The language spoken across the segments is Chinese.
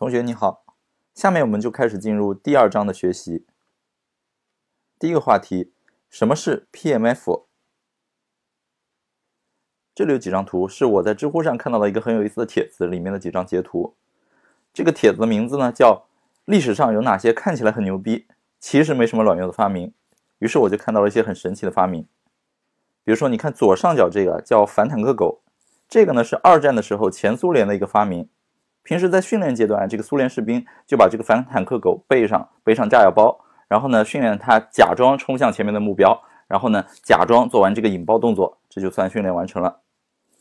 同学你好，下面我们就开始进入第二章的学习。第一个话题，什么是 PMF？这里有几张图，是我在知乎上看到的一个很有意思的帖子里面的几张截图。这个帖子的名字呢叫“历史上有哪些看起来很牛逼，其实没什么卵用的发明”。于是我就看到了一些很神奇的发明，比如说，你看左上角这个叫反坦克狗，这个呢是二战的时候前苏联的一个发明。平时在训练阶段，这个苏联士兵就把这个反坦克狗背上，背上炸药包，然后呢训练它假装冲向前面的目标，然后呢假装做完这个引爆动作，这就算训练完成了。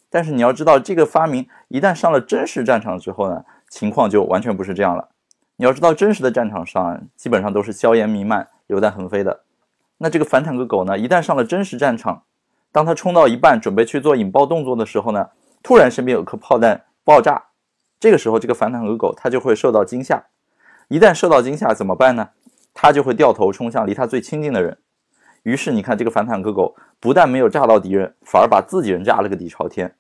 但是你要知道，这个发明一旦上了真实战场之后呢，情况就完全不是这样了。你要知道，真实的战场上基本上都是硝烟弥漫、榴弹横飞的。那这个反坦克狗呢，一旦上了真实战场，当它冲到一半准备去做引爆动作的时候呢，突然身边有颗炮弹爆炸，这个时候这个反坦克狗它就会受到惊吓。一旦受到惊吓怎么办呢？它就会掉头冲向离它最亲近的人。于是你看，这个反坦克狗不但没有炸到敌人，反而把自己人炸了个底朝天。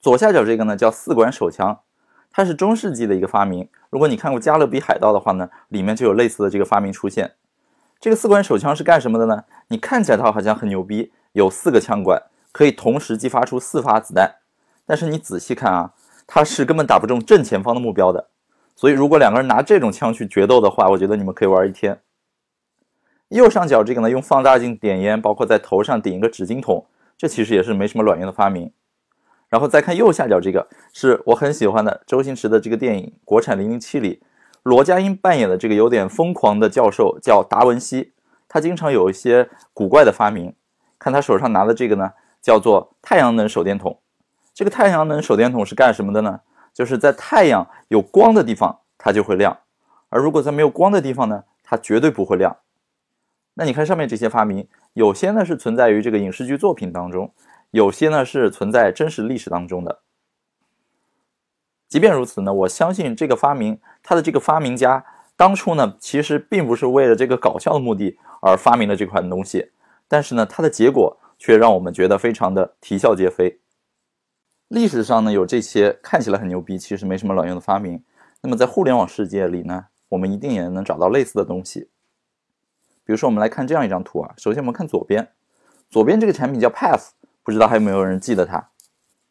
左下角这个呢叫四管手枪，它是中世纪的一个发明。如果你看过《加勒比海盗》的话呢，里面就有类似的这个发明出现。这个四管手枪是干什么的呢？你看起来它好像很牛逼，有四个枪管，可以同时激发出四发子弹。但是你仔细看啊，它是根本打不中正前方的目标的。所以如果两个人拿这种枪去决斗的话，我觉得你们可以玩一天。右上角这个呢，用放大镜点烟，包括在头上顶一个纸巾筒，这其实也是没什么卵用的发明。然后再看右下角这个，是我很喜欢的周星驰的这个电影《国产零零七》里。罗家英扮演的这个有点疯狂的教授叫达文西，他经常有一些古怪的发明。看他手上拿的这个呢，叫做太阳能手电筒。这个太阳能手电筒是干什么的呢？就是在太阳有光的地方它就会亮，而如果在没有光的地方呢，它绝对不会亮。那你看上面这些发明，有些呢是存在于这个影视剧作品当中，有些呢是存在真实历史当中的。即便如此呢，我相信这个发明，它的这个发明家当初呢，其实并不是为了这个搞笑的目的而发明了这款东西，但是呢，它的结果却让我们觉得非常的啼笑皆非。历史上呢，有这些看起来很牛逼，其实没什么卵用的发明。那么在互联网世界里呢，我们一定也能找到类似的东西。比如说，我们来看这样一张图啊，首先我们看左边，左边这个产品叫 Pass，不知道还有没有人记得它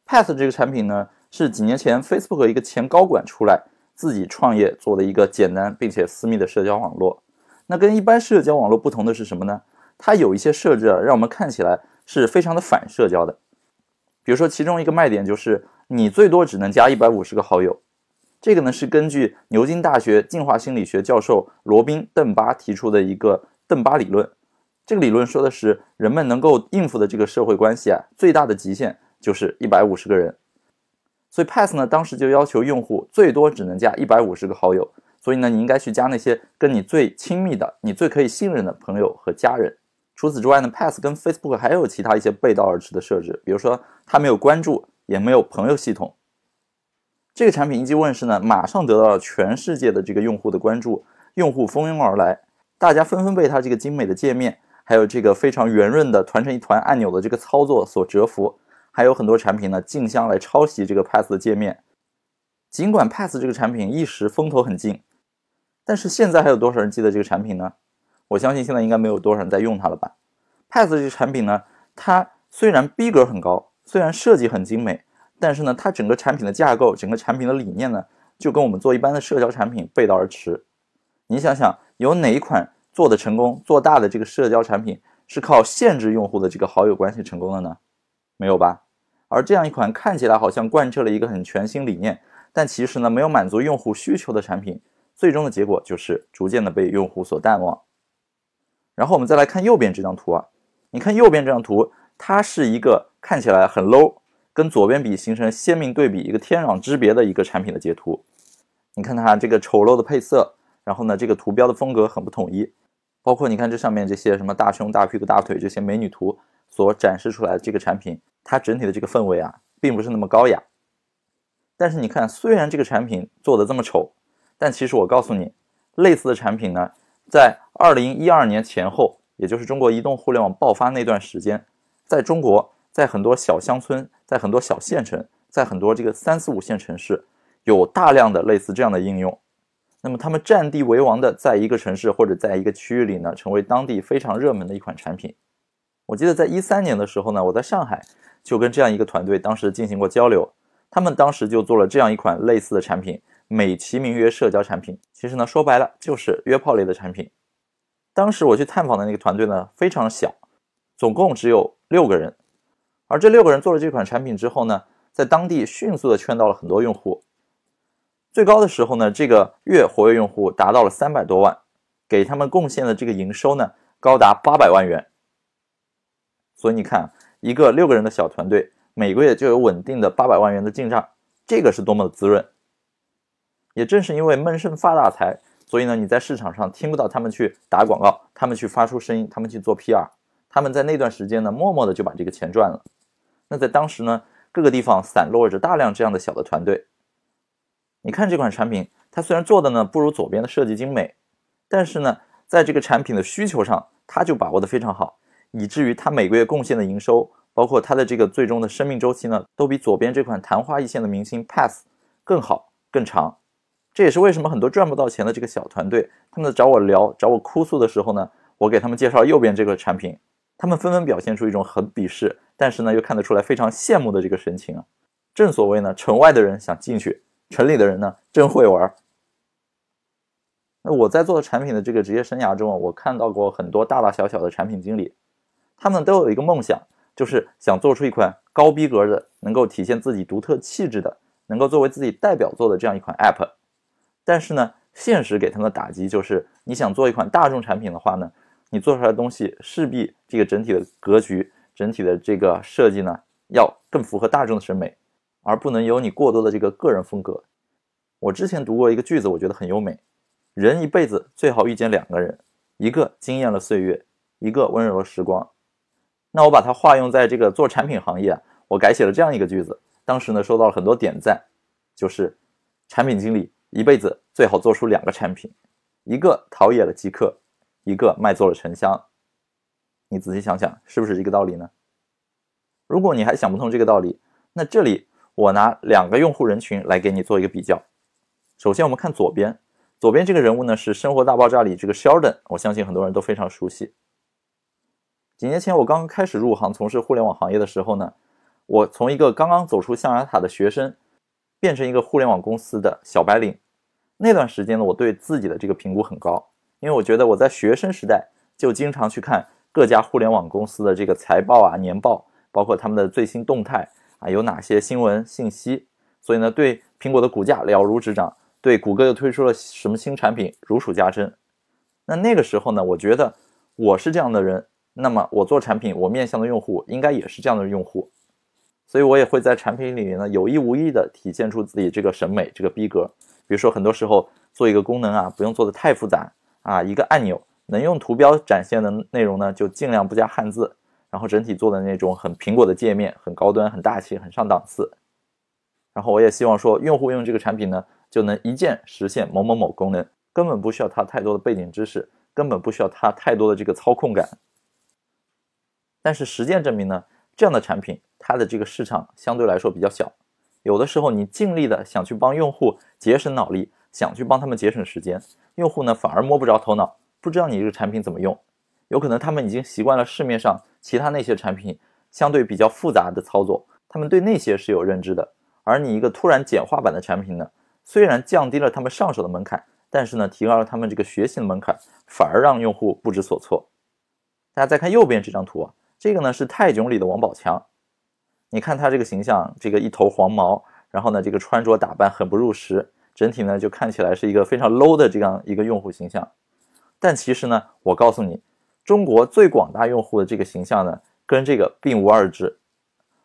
Pass 这个产品呢？是几年前，Facebook 一个前高管出来自己创业做的一个简单并且私密的社交网络。那跟一般社交网络不同的是什么呢？它有一些设置啊让我们看起来是非常的反社交的。比如说，其中一个卖点就是你最多只能加一百五十个好友。这个呢是根据牛津大学进化心理学教授罗宾·邓巴提出的一个邓巴理论。这个理论说的是人们能够应付的这个社会关系啊，最大的极限就是一百五十个人。所以 Pass 呢，当时就要求用户最多只能加一百五十个好友。所以呢，你应该去加那些跟你最亲密的、你最可以信任的朋友和家人。除此之外呢，Pass 跟 Facebook 还有其他一些背道而驰的设置，比如说它没有关注，也没有朋友系统。这个产品一经问世呢，马上得到了全世界的这个用户的关注，用户蜂拥而来，大家纷纷被它这个精美的界面，还有这个非常圆润的团成一团按钮的这个操作所折服。还有很多产品呢竞相来抄袭这个 Pass 的界面。尽管 Pass 这个产品一时风头很劲，但是现在还有多少人记得这个产品呢？我相信现在应该没有多少人在用它了吧。Pass 这个产品呢，它虽然逼格很高，虽然设计很精美，但是呢，它整个产品的架构、整个产品的理念呢，就跟我们做一般的社交产品背道而驰。你想想，有哪一款做的成功、做大的这个社交产品是靠限制用户的这个好友关系成功的呢？没有吧？而这样一款看起来好像贯彻了一个很全新理念，但其实呢没有满足用户需求的产品，最终的结果就是逐渐的被用户所淡忘。然后我们再来看右边这张图啊，你看右边这张图，它是一个看起来很 low，跟左边比形成鲜明对比，一个天壤之别的一个产品的截图。你看它这个丑陋的配色，然后呢这个图标的风格很不统一，包括你看这上面这些什么大胸、大屁股、大腿这些美女图所展示出来的这个产品。它整体的这个氛围啊，并不是那么高雅。但是你看，虽然这个产品做的这么丑，但其实我告诉你，类似的产品呢，在二零一二年前后，也就是中国移动互联网爆发那段时间，在中国，在很多小乡村，在很多小县城，在很多这个三四五线城市，有大量的类似这样的应用。那么他们占地为王的，在一个城市或者在一个区域里呢，成为当地非常热门的一款产品。我记得在一三年的时候呢，我在上海就跟这样一个团队当时进行过交流，他们当时就做了这样一款类似的产品，美其名曰社交产品，其实呢说白了就是约炮类的产品。当时我去探访的那个团队呢非常小，总共只有六个人，而这六个人做了这款产品之后呢，在当地迅速的圈到了很多用户。最高的时候呢，这个月活跃用户达到了三百多万，给他们贡献的这个营收呢，高达八百万元。所以你看，一个六个人的小团队，每个月就有稳定的八百万元的进账，这个是多么的滋润。也正是因为闷声发大财，所以呢，你在市场上听不到他们去打广告，他们去发出声音，他们去做 PR，他们在那段时间呢，默默的就把这个钱赚了。那在当时呢，各个地方散落着大量这样的小的团队。你看这款产品，它虽然做的呢不如左边的设计精美，但是呢，在这个产品的需求上，它就把握的非常好，以至于它每个月贡献的营收，包括它的这个最终的生命周期呢，都比左边这款昙花一现的明星 Pass 更好更长。这也是为什么很多赚不到钱的这个小团队，他们找我聊、找我哭诉的时候呢，我给他们介绍右边这个产品，他们纷纷表现出一种很鄙视，但是呢又看得出来非常羡慕的这个神情啊。正所谓呢，城外的人想进去。城里的人呢，真会玩。那我在做产品的这个职业生涯中啊，我看到过很多大大小小的产品经理，他们都有一个梦想，就是想做出一款高逼格的、能够体现自己独特气质的、能够作为自己代表作的这样一款 App。但是呢，现实给他们的打击就是，你想做一款大众产品的话呢，你做出来的东西势必这个整体的格局、整体的这个设计呢，要更符合大众的审美。而不能有你过多的这个个人风格。我之前读过一个句子，我觉得很优美：人一辈子最好遇见两个人，一个惊艳了岁月，一个温柔了时光。那我把它化用在这个做产品行业，我改写了这样一个句子，当时呢收到了很多点赞，就是产品经理一辈子最好做出两个产品，一个陶冶了极客，一个卖做了沉香。你仔细想想，是不是这个道理呢？如果你还想不通这个道理，那这里。我拿两个用户人群来给你做一个比较。首先，我们看左边，左边这个人物呢是《生活大爆炸》里这个 Sheldon，我相信很多人都非常熟悉。几年前我刚刚开始入行从事互联网行业的时候呢，我从一个刚刚走出象牙塔的学生，变成一个互联网公司的小白领。那段时间呢，我对自己的这个评估很高，因为我觉得我在学生时代就经常去看各家互联网公司的这个财报啊、年报，包括他们的最新动态。啊，有哪些新闻信息？所以呢，对苹果的股价了如指掌，对谷歌又推出了什么新产品如数家珍。那那个时候呢，我觉得我是这样的人，那么我做产品，我面向的用户应该也是这样的用户，所以我也会在产品里面呢有意无意的体现出自己这个审美、这个逼格。比如说，很多时候做一个功能啊，不用做的太复杂啊，一个按钮能用图标展现的内容呢，就尽量不加汉字。然后整体做的那种很苹果的界面，很高端、很大气、很上档次。然后我也希望说，用户用这个产品呢，就能一键实现某某某功能，根本不需要他太多的背景知识，根本不需要他太多的这个操控感。但是实践证明呢，这样的产品它的这个市场相对来说比较小。有的时候你尽力的想去帮用户节省脑力，想去帮他们节省时间，用户呢反而摸不着头脑，不知道你这个产品怎么用。有可能他们已经习惯了市面上其他那些产品相对比较复杂的操作，他们对那些是有认知的。而你一个突然简化版的产品呢，虽然降低了他们上手的门槛，但是呢，提高了他们这个学习的门槛，反而让用户不知所措。大家再看右边这张图啊，这个呢是泰囧里的王宝强，你看他这个形象，这个一头黄毛，然后呢这个穿着打扮很不入时，整体呢就看起来是一个非常 low 的这样一个用户形象。但其实呢，我告诉你。中国最广大用户的这个形象呢，跟这个并无二致。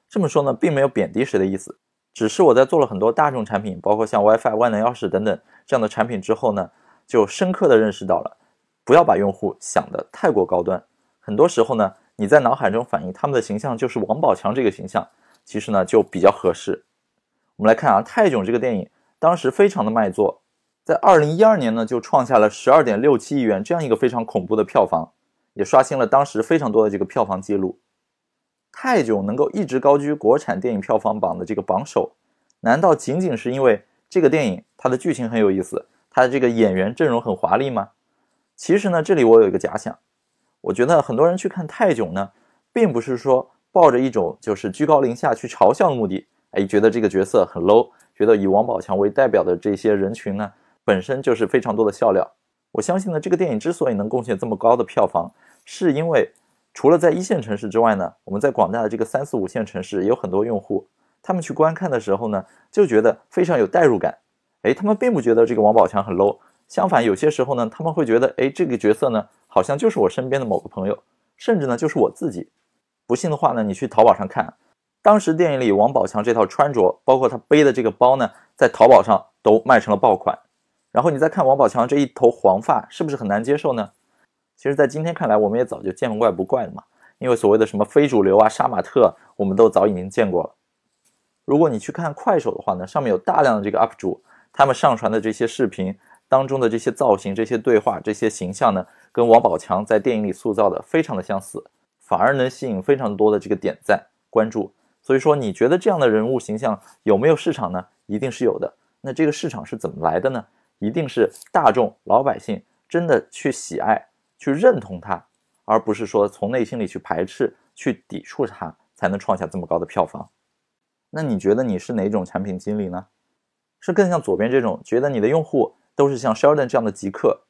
这么说呢，并没有贬低谁的意思，只是我在做了很多大众产品，包括像 WiFi、万能钥匙等等这样的产品之后呢，就深刻的认识到了，不要把用户想得太过高端。很多时候呢，你在脑海中反映他们的形象就是王宝强这个形象，其实呢就比较合适。我们来看啊，《泰囧》这个电影当时非常的卖座，在二零一二年呢就创下了十二点六七亿元这样一个非常恐怖的票房。也刷新了当时非常多的这个票房记录。泰囧能够一直高居国产电影票房榜的这个榜首，难道仅仅是因为这个电影它的剧情很有意思，它的这个演员阵容很华丽吗？其实呢，这里我有一个假想，我觉得很多人去看泰囧呢，并不是说抱着一种就是居高临下去嘲笑的目的，哎，觉得这个角色很 low，觉得以王宝强为代表的这些人群呢，本身就是非常多的笑料。我相信呢，这个电影之所以能贡献这么高的票房，是因为除了在一线城市之外呢，我们在广大的这个三四五线城市也有很多用户，他们去观看的时候呢，就觉得非常有代入感。哎，他们并不觉得这个王宝强很 low。相反，有些时候呢，他们会觉得，哎，这个角色呢，好像就是我身边的某个朋友，甚至呢，就是我自己。不信的话呢，你去淘宝上看，当时电影里王宝强这套穿着，包括他背的这个包呢，在淘宝上都卖成了爆款。然后你再看王宝强这一头黄发，是不是很难接受呢？其实，在今天看来，我们也早就见怪不怪了嘛。因为所谓的什么非主流啊、杀马特，我们都早已经见过了。如果你去看快手的话呢，上面有大量的这个 UP 主，他们上传的这些视频。当中的这些造型、这些对话、这些形象呢，跟王宝强在电影里塑造的非常的相似，反而能吸引非常多的这个点赞、关注。所以说，你觉得这样的人物形象有没有市场呢？一定是有的。那这个市场是怎么来的呢？一定是大众老百姓真的去喜爱、去认同他，而不是说从内心里去排斥、去抵触他，才能创下这么高的票房。那你觉得你是哪种产品经理呢？是更像左边这种，觉得你的用户？都是像 Sheldon 这样的极客，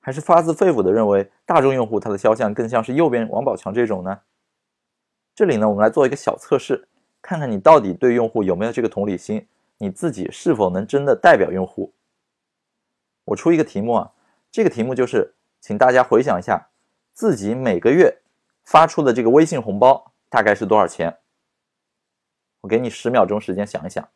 还是发自肺腑的认为大众用户他的肖像更像是右边王宝强这种呢？这里呢，我们来做一个小测试，看看你到底对用户有没有这个同理心，你自己是否能真的代表用户。我出一个题目啊，这个题目就是，请大家回想一下自己每个月发出的这个微信红包大概是多少钱。我给你十秒钟时间想一想。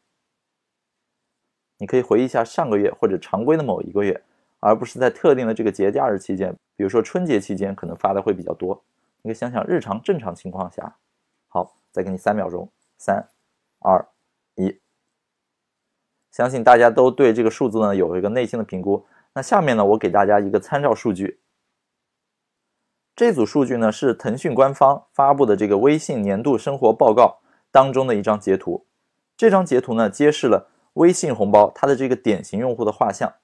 你可以回忆一下上个月或者常规的某一个月，而不是在特定的这个节假日期间，比如说春节期间可能发的会比较多。你可以想想日常正常情况下。好，再给你三秒钟，三、二、一。相信大家都对这个数字呢有一个内心的评估。那下面呢，我给大家一个参照数据。这组数据呢是腾讯官方发布的这个微信年度生活报告当中的一张截图。这张截图呢揭示了。微信红包它的这个典型用户的画像，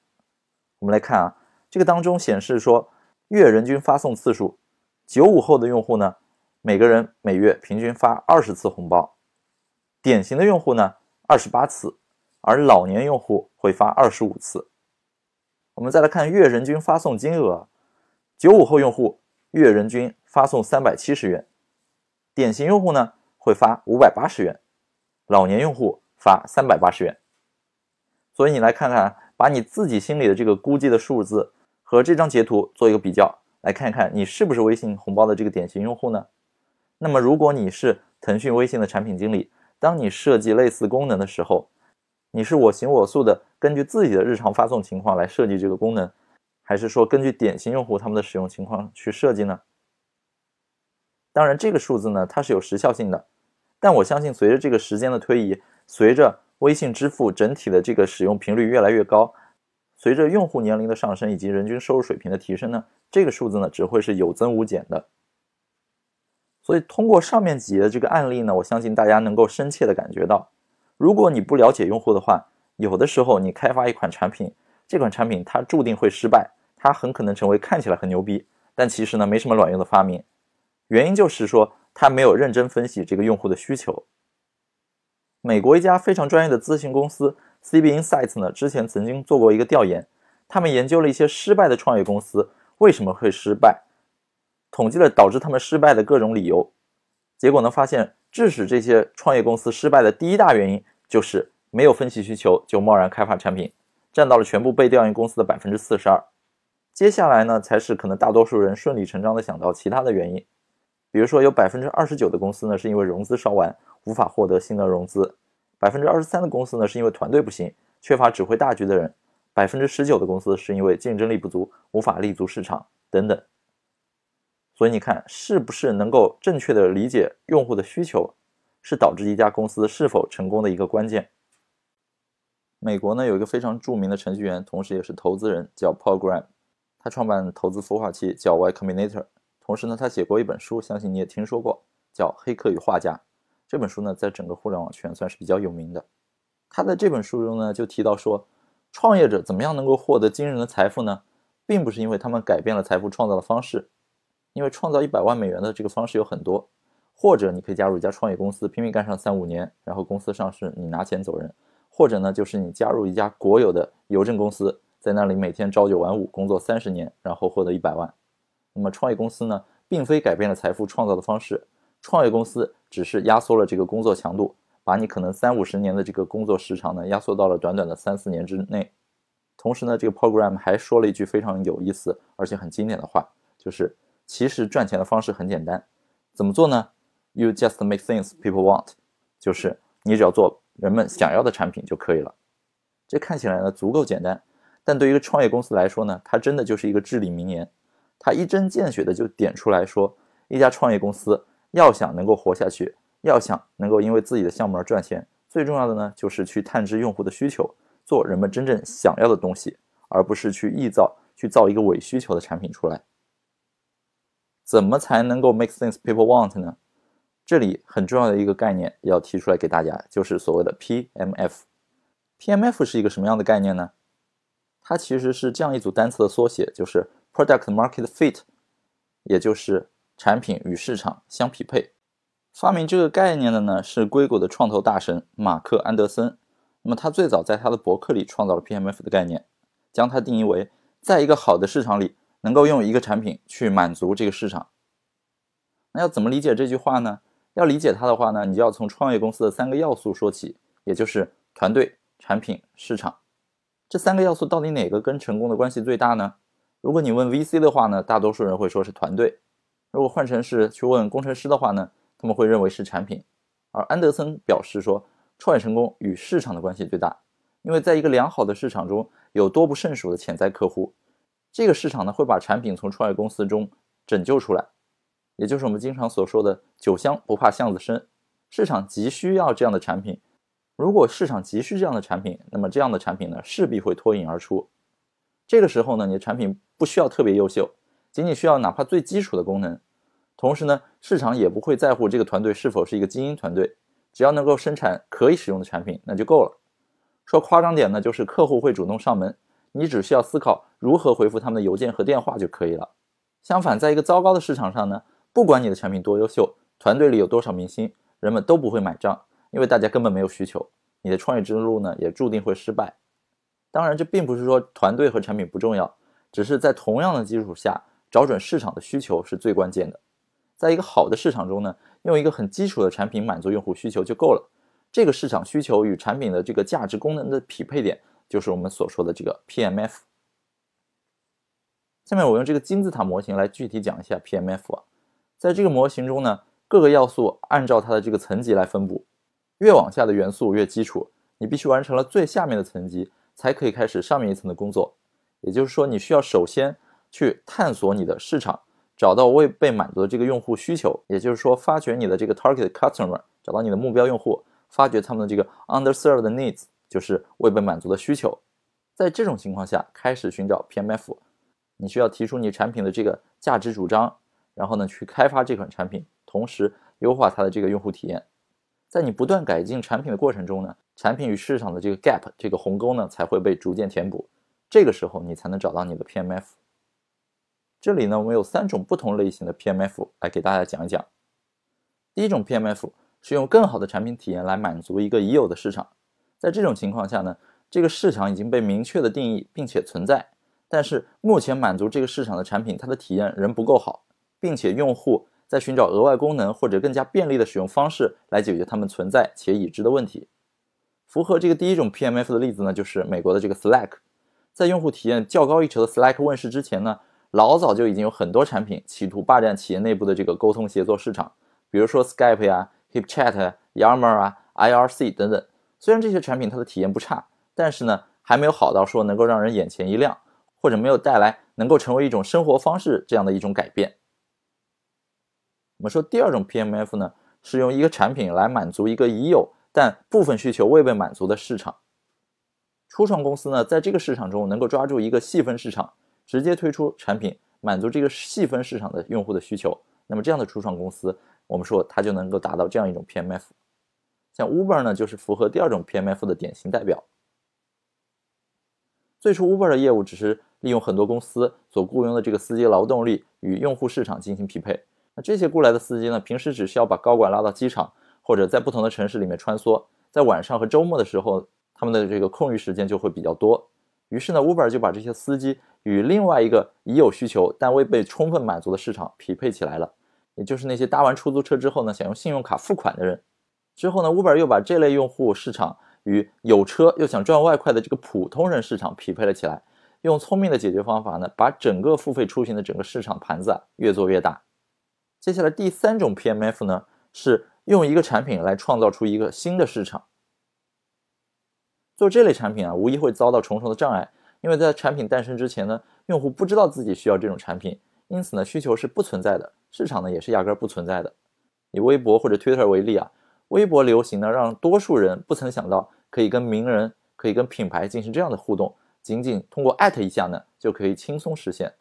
我们来看啊，这个当中显示说月人均发送次数，九五后的用户呢，每个人每月平均发二十次红包，典型的用户呢二十八次，而老年用户会发二十五次。我们再来看月人均发送金额，九五后用户月人均发送三百七十元，典型用户呢会发五百八十元，老年用户发三百八十元。所以你来看看，把你自己心里的这个估计的数字和这张截图做一个比较，来看看你是不是微信红包的这个典型用户呢？那么如果你是腾讯微信的产品经理，当你设计类似功能的时候，你是我行我素的根据自己的日常发送情况来设计这个功能，还是说根据典型用户他们的使用情况去设计呢？当然，这个数字呢它是有时效性的，但我相信随着这个时间的推移，随着微信支付整体的这个使用频率越来越高，随着用户年龄的上升以及人均收入水平的提升呢，这个数字呢只会是有增无减的。所以通过上面几页的这个案例呢，我相信大家能够深切的感觉到，如果你不了解用户的话，有的时候你开发一款产品，这款产品它注定会失败，它很可能成为看起来很牛逼，但其实呢没什么卵用的发明。原因就是说它没有认真分析这个用户的需求。美国一家非常专业的咨询公司 CB Insights 呢，之前曾经做过一个调研，他们研究了一些失败的创业公司为什么会失败，统计了导致他们失败的各种理由，结果呢发现，致使这些创业公司失败的第一大原因就是没有分析需求就贸然开发产品，占到了全部被调研公司的百分之四十二。接下来呢，才是可能大多数人顺理成章的想到其他的原因，比如说有百分之二十九的公司呢是因为融资烧完。无法获得新的融资，百分之二十三的公司呢是因为团队不行，缺乏指挥大局的人，百分之十九的公司是因为竞争力不足，无法立足市场等等。所以你看，是不是能够正确的理解用户的需求，是导致一家公司是否成功的一个关键。美国呢有一个非常著名的程序员，同时也是投资人，叫 Paul Graham，他创办投资孵化器叫 Y Combinator，同时呢他写过一本书，相信你也听说过，叫《黑客与画家》。这本书呢，在整个互联网圈算是比较有名的。他在这本书中呢，就提到说，创业者怎么样能够获得惊人的财富呢？并不是因为他们改变了财富创造的方式，因为创造一百万美元的这个方式有很多。或者你可以加入一家创业公司，拼命干上三五年，然后公司上市，你拿钱走人；或者呢，就是你加入一家国有的邮政公司，在那里每天朝九晚五工作三十年，然后获得一百万。那么创业公司呢，并非改变了财富创造的方式，创业公司只是压缩了这个工作强度，把你可能三五十年的这个工作时长呢，压缩到了短短的三四年之内。同时呢，这个 program 还说了一句非常有意思而且很经典的话，就是其实赚钱的方式很简单，怎么做呢？You just make things people want，就是你只要做人们想要的产品就可以了。这看起来呢足够简单，但对于一个创业公司来说呢，它真的就是一个至理名言。它一针见血的就点出来说，一家创业公司要想能够活下去，要想能够因为自己的项目而赚钱，最重要的呢就是去探知用户的需求，做人们真正想要的东西，而不是去臆造、去造一个伪需求的产品出来。怎么才能够 make things people want 呢？这里很重要的一个概念要提出来给大家，就是所谓的 PMF。PMF 是一个什么样的概念呢？它其实是这样一组单词的缩写，就是 Product Market Fit，也就是产品与市场相匹配。发明这个概念的呢是硅谷的创投大神马克·安德森。那么他最早在他的博客里创造了 PMF 的概念，将它定义为在一个好的市场里能够用一个产品去满足这个市场。那要怎么理解这句话呢？要理解它的话呢，你就要从创业公司的三个要素说起，也就是团队、产品、市场。这三个要素到底哪个跟成功的关系最大呢？如果你问 VC 的话呢，大多数人会说是团队；如果换成是去问工程师的话呢，他们会认为是产品。而安德森表示说，创业成功与市场的关系最大，因为在一个良好的市场中有多不胜数的潜在客户，这个市场呢会把产品从创业公司中拯救出来。也就是我们经常所说的“酒香不怕巷子深”，市场急需要这样的产品。如果市场急需这样的产品，那么这样的产品呢势必会脱颖而出。这个时候呢，你的产品不需要特别优秀，仅仅需要哪怕最基础的功能。同时呢，市场也不会在乎这个团队是否是一个精英团队，只要能够生产可以使用的产品，那就够了。说夸张点呢，就是客户会主动上门，你只需要思考如何回复他们的邮件和电话就可以了。相反，在一个糟糕的市场上呢？不管你的产品多优秀，团队里有多少明星，人们都不会买账，因为大家根本没有需求。你的创业之路呢，也注定会失败。当然，这并不是说团队和产品不重要，只是在同样的基础下，找准市场的需求是最关键的。在一个好的市场中呢，用一个很基础的产品满足用户需求就够了。这个市场需求与产品的这个价值功能的匹配点，就是我们所说的这个 PMF。下面我用这个金字塔模型来具体讲一下 PMF 啊。在这个模型中呢，各个要素按照它的这个层级来分布，越往下的元素越基础，你必须完成了最下面的层级，才可以开始上面一层的工作。也就是说，你需要首先去探索你的市场，找到未被满足的这个用户需求，也就是说，发掘你的这个 target customer，找到你的目标用户，发掘他们的这个 underserved needs，就是未被满足的需求。在这种情况下，开始寻找 PMF，你需要提出你产品的这个价值主张。然后呢，去开发这款产品，同时优化它的这个用户体验。在你不断改进产品的过程中呢，产品与市场的这个 gap 这个鸿沟呢，才会被逐渐填补。这个时候，你才能找到你的 PMF。这里呢，我们有三种不同类型的 PMF 来给大家讲一讲。第一种 PMF 是用更好的产品体验来满足一个已有的市场。在这种情况下呢，这个市场已经被明确的定义并且存在，但是目前满足这个市场的产品，它的体验仍不够好。并且用户在寻找额外功能或者更加便利的使用方式来解决他们存在且已知的问题。符合这个第一种 PMF 的例子呢，就是美国的这个 Slack。在用户体验较高一筹的 Slack 问世之前呢，老早就已经有很多产品企图霸占企业内部的这个沟通协作市场，比如说 Skype 呀、HipChat、Yammer 啊、IRC 等等。虽然这些产品它的体验不差，但是呢，还没有好到说能够让人眼前一亮，或者没有带来能够成为一种生活方式这样的一种改变。我们说第二种 PMF 呢，是用一个产品来满足一个已有但部分需求未被满足的市场。初创公司呢，在这个市场中能够抓住一个细分市场，直接推出产品满足这个细分市场的用户的需求。那么这样的初创公司，我们说它就能够达到这样一种 PMF。像 Uber 呢，就是符合第二种 PMF 的典型代表。最初 Uber 的业务只是利用很多公司所雇佣的这个司机劳动力与用户市场进行匹配。那这些雇来的司机呢，平时只需要把高管拉到机场，或者在不同的城市里面穿梭，在晚上和周末的时候，他们的这个空余时间就会比较多。于是呢，Uber 就把这些司机与另外一个已有需求但未被充分满足的市场匹配起来了，也就是那些搭完出租车之后呢，想用信用卡付款的人。之后呢，Uber 又把这类用户市场与有车又想赚外快的这个普通人市场匹配了起来，用聪明的解决方法呢，把整个付费出行的整个市场盘子啊越做越大。接下来第三种 PMF 呢，是用一个产品来创造出一个新的市场。做这类产品啊，无疑会遭到重重的障碍，因为在产品诞生之前呢，用户不知道自己需要这种产品，因此呢，需求是不存在的，市场呢也是压根不存在的。以微博或者 Twitter 为例啊。微博流行呢，让多数人不曾想到可以跟名人、可以跟品牌进行这样的互动，仅仅通过艾特一下呢，就可以轻松实现。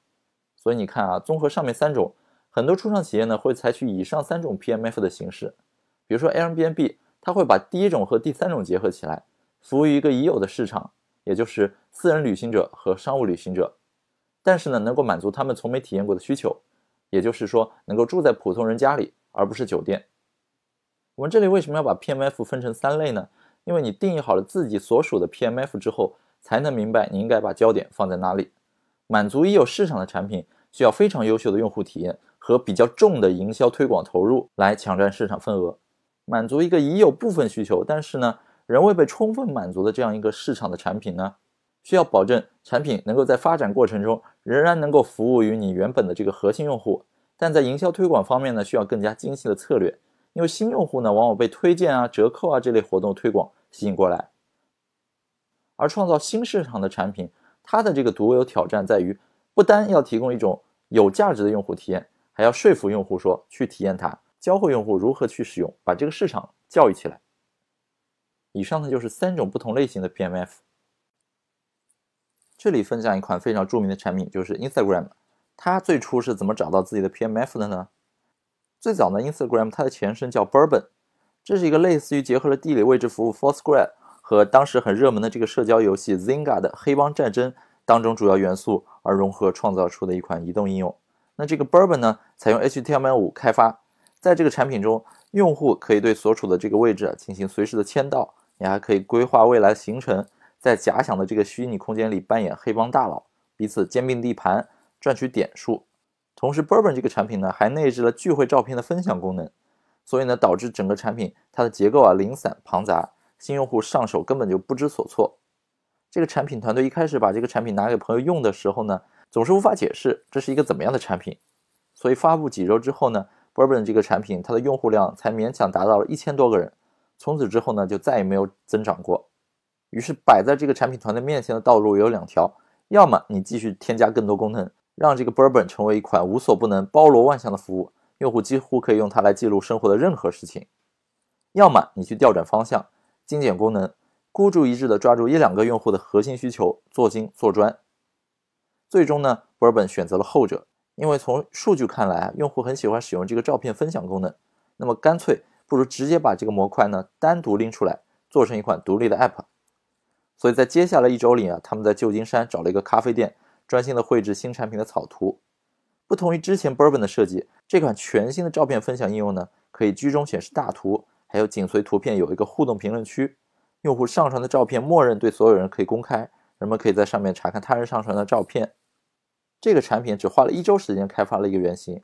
所以你看啊，综合上面三种，很多初创企业呢会采取以上三种 PMF 的形式。比如说 Airbnb，它会把第一种和第三种结合起来，服务于一个已有的市场，也就是私人旅行者和商务旅行者。但是呢，能够满足他们从没体验过的需求，也就是说，能够住在普通人家里，而不是酒店。我们这里为什么要把 PMF 分成三类呢？因为你定义好了自己所属的 PMF 之后，才能明白你应该把焦点放在哪里。满足已有市场的产品，需要非常优秀的用户体验和比较重的营销推广投入来抢占市场份额。满足一个已有部分需求，但是呢仍未被充分满足的这样一个市场的产品呢，需要保证产品能够在发展过程中仍然能够服务于你原本的这个核心用户，但在营销推广方面呢，需要更加精细的策略。因为新用户呢，往往被推荐啊、折扣啊这类活动推广吸引过来，而创造新市场的产品，它的这个独有挑战在于，不单要提供一种有价值的用户体验，还要说服用户说去体验它，教会用户如何去使用，把这个市场教育起来。以上呢就是三种不同类型的 PMF。这里分享一款非常著名的产品，就是 Instagram，它最初是怎么找到自己的 PMF 的呢？最早呢，Instagram 它的前身叫 Bourbon，这是一个类似于结合了地理位置服务 Foursquare 和当时很热门的这个社交游戏 Zynga 的黑帮战争当中主要元素而融合创造出的一款移动应用。那这个 Bourbon 呢，采用 HTML5 开发，在这个产品中，用户可以对所处的这个位置进行随时的签到，你还可以规划未来行程，在假想的这个虚拟空间里扮演黑帮大佬，彼此兼并地盘，赚取点数。同时，Bourbon 这个产品呢，还内置了聚会照片的分享功能，所以呢，导致整个产品它的结构啊零散庞杂，新用户上手根本就不知所措。这个产品团队一开始把这个产品拿给朋友用的时候呢，总是无法解释这是一个怎么样的产品。所以发布几周之后呢，Bourbon 这个产品它的用户量才勉强达到了一千多个人，从此之后呢，就再也没有增长过。于是摆在这个产品团队面前的道路有两条：要么你继续添加更多功能。让这个 Bourbon 成为一款无所不能、包罗万象的服务，用户几乎可以用它来记录生活的任何事情。要么你去调转方向，精简功能，孤注一掷地抓住一两个用户的核心需求，做精做专。最终呢，Bourbon 选择了后者，因为从数据看来，用户很喜欢使用这个照片分享功能，那么干脆不如直接把这个模块呢单独拎出来，做成一款独立的 App。所以在接下来一周里啊，他们在旧金山找了一个咖啡店。专心的绘制新产品的草图，不同于之前 Bourbon 的设计，这款全新的照片分享应用呢，可以居中显示大图，还有紧随图片有一个互动评论区，用户上传的照片默认对所有人可以公开，人们可以在上面查看他人上传的照片。这个产品只花了一周时间开发了一个原型，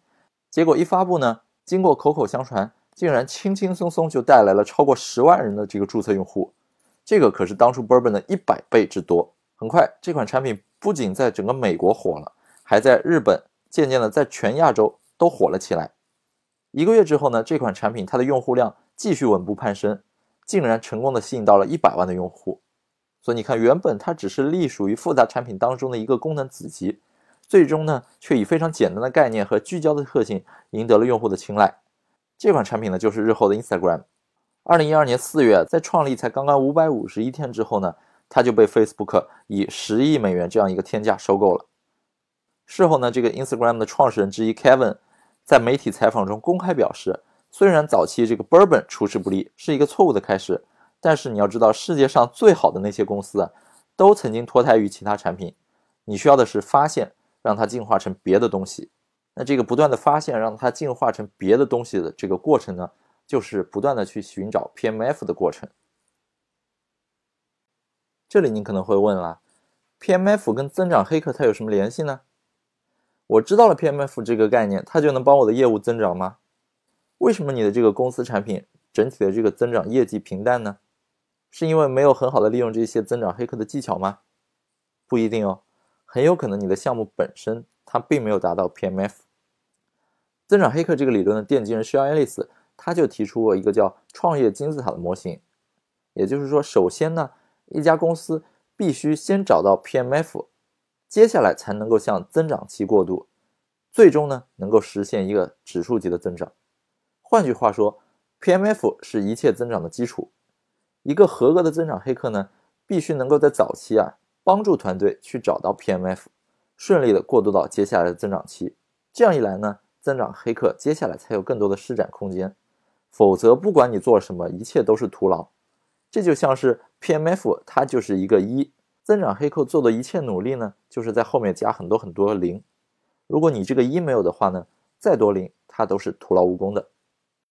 结果一发布呢，经过口口相传，竟然轻轻松松就带来了超过十万人的这个注册用户，这个可是当初 Bourbon 的一百倍之多。很快，这款产品。不仅在整个美国火了，还在日本渐渐的在全亚洲都火了起来。一个月之后呢，这款产品它的用户量继续稳步攀升，竟然成功的吸引到了一百万的用户。所以你看，原本它只是隶属于复杂产品当中的一个功能子集，最终呢，却以非常简单的概念和聚焦的特性赢得了用户的青睐。这款产品呢，就是日后的 Instagram。二零一二年四月，在创立才刚刚五百五十一天之后呢。它就被 Facebook 以十亿美元这样一个天价收购了。事后呢，这个 Instagram 的创始人之一 Kevin 在媒体采访中公开表示，虽然早期这个 Bourbon 出师不利是一个错误的开始，但是你要知道，世界上最好的那些公司啊，都曾经脱胎于其他产品。你需要的是发现，让它进化成别的东西。那这个不断的发现，让它进化成别的东西的这个过程呢，就是不断的去寻找 PMF 的过程。这里你可能会问了，PMF 跟增长黑客它有什么联系呢？我知道了 PMF 这个概念，它就能帮我的业务增长吗？为什么你的这个公司产品整体的这个增长业绩平淡呢？是因为没有很好的利用这些增长黑客的技巧吗？不一定哦，很有可能你的项目本身它并没有达到 PMF。增长黑客这个理论的奠基人 s h e l l Ellis 他就提出过一个叫创业金字塔的模型，也就是说，首先呢，一家公司必须先找到 PMF，接下来才能够向增长期过渡，最终呢，能够实现一个指数级的增长。换句话说，PMF 是一切增长的基础。一个合格的增长黑客呢，必须能够在早期啊，帮助团队去找到 PMF，顺利的过渡到接下来的增长期。这样一来呢，增长黑客接下来才有更多的施展空间。否则，不管你做什么，一切都是徒劳。这就像是 PMF，它就是一个一，增长黑客做的一切努力呢，就是在后面加很多很多零。如果你这个一没有的话呢，再多零，它都是徒劳无功的。